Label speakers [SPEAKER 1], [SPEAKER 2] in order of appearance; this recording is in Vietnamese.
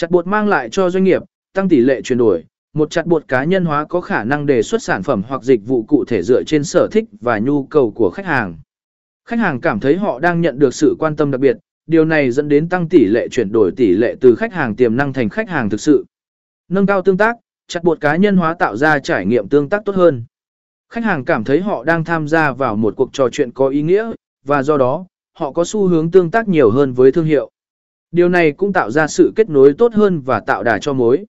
[SPEAKER 1] Chặt bột mang lại cho doanh nghiệp, tăng tỷ lệ chuyển đổi, một chặt bột cá nhân hóa có khả năng đề xuất sản phẩm hoặc dịch vụ cụ thể dựa trên sở thích và nhu cầu của khách hàng. Khách hàng cảm thấy họ đang nhận được sự quan tâm đặc biệt, điều này dẫn đến tăng tỷ lệ chuyển đổi tỷ lệ từ khách hàng tiềm năng thành khách hàng thực sự. Nâng cao tương tác, chặt bột cá nhân hóa tạo ra trải nghiệm tương tác tốt hơn. Khách hàng cảm thấy họ đang tham gia vào một cuộc trò chuyện có ý nghĩa, và do đó, họ có xu hướng tương tác nhiều hơn với thương hiệu. Điều này cũng tạo ra sự kết nối tốt hơn và tạo đà cho mối.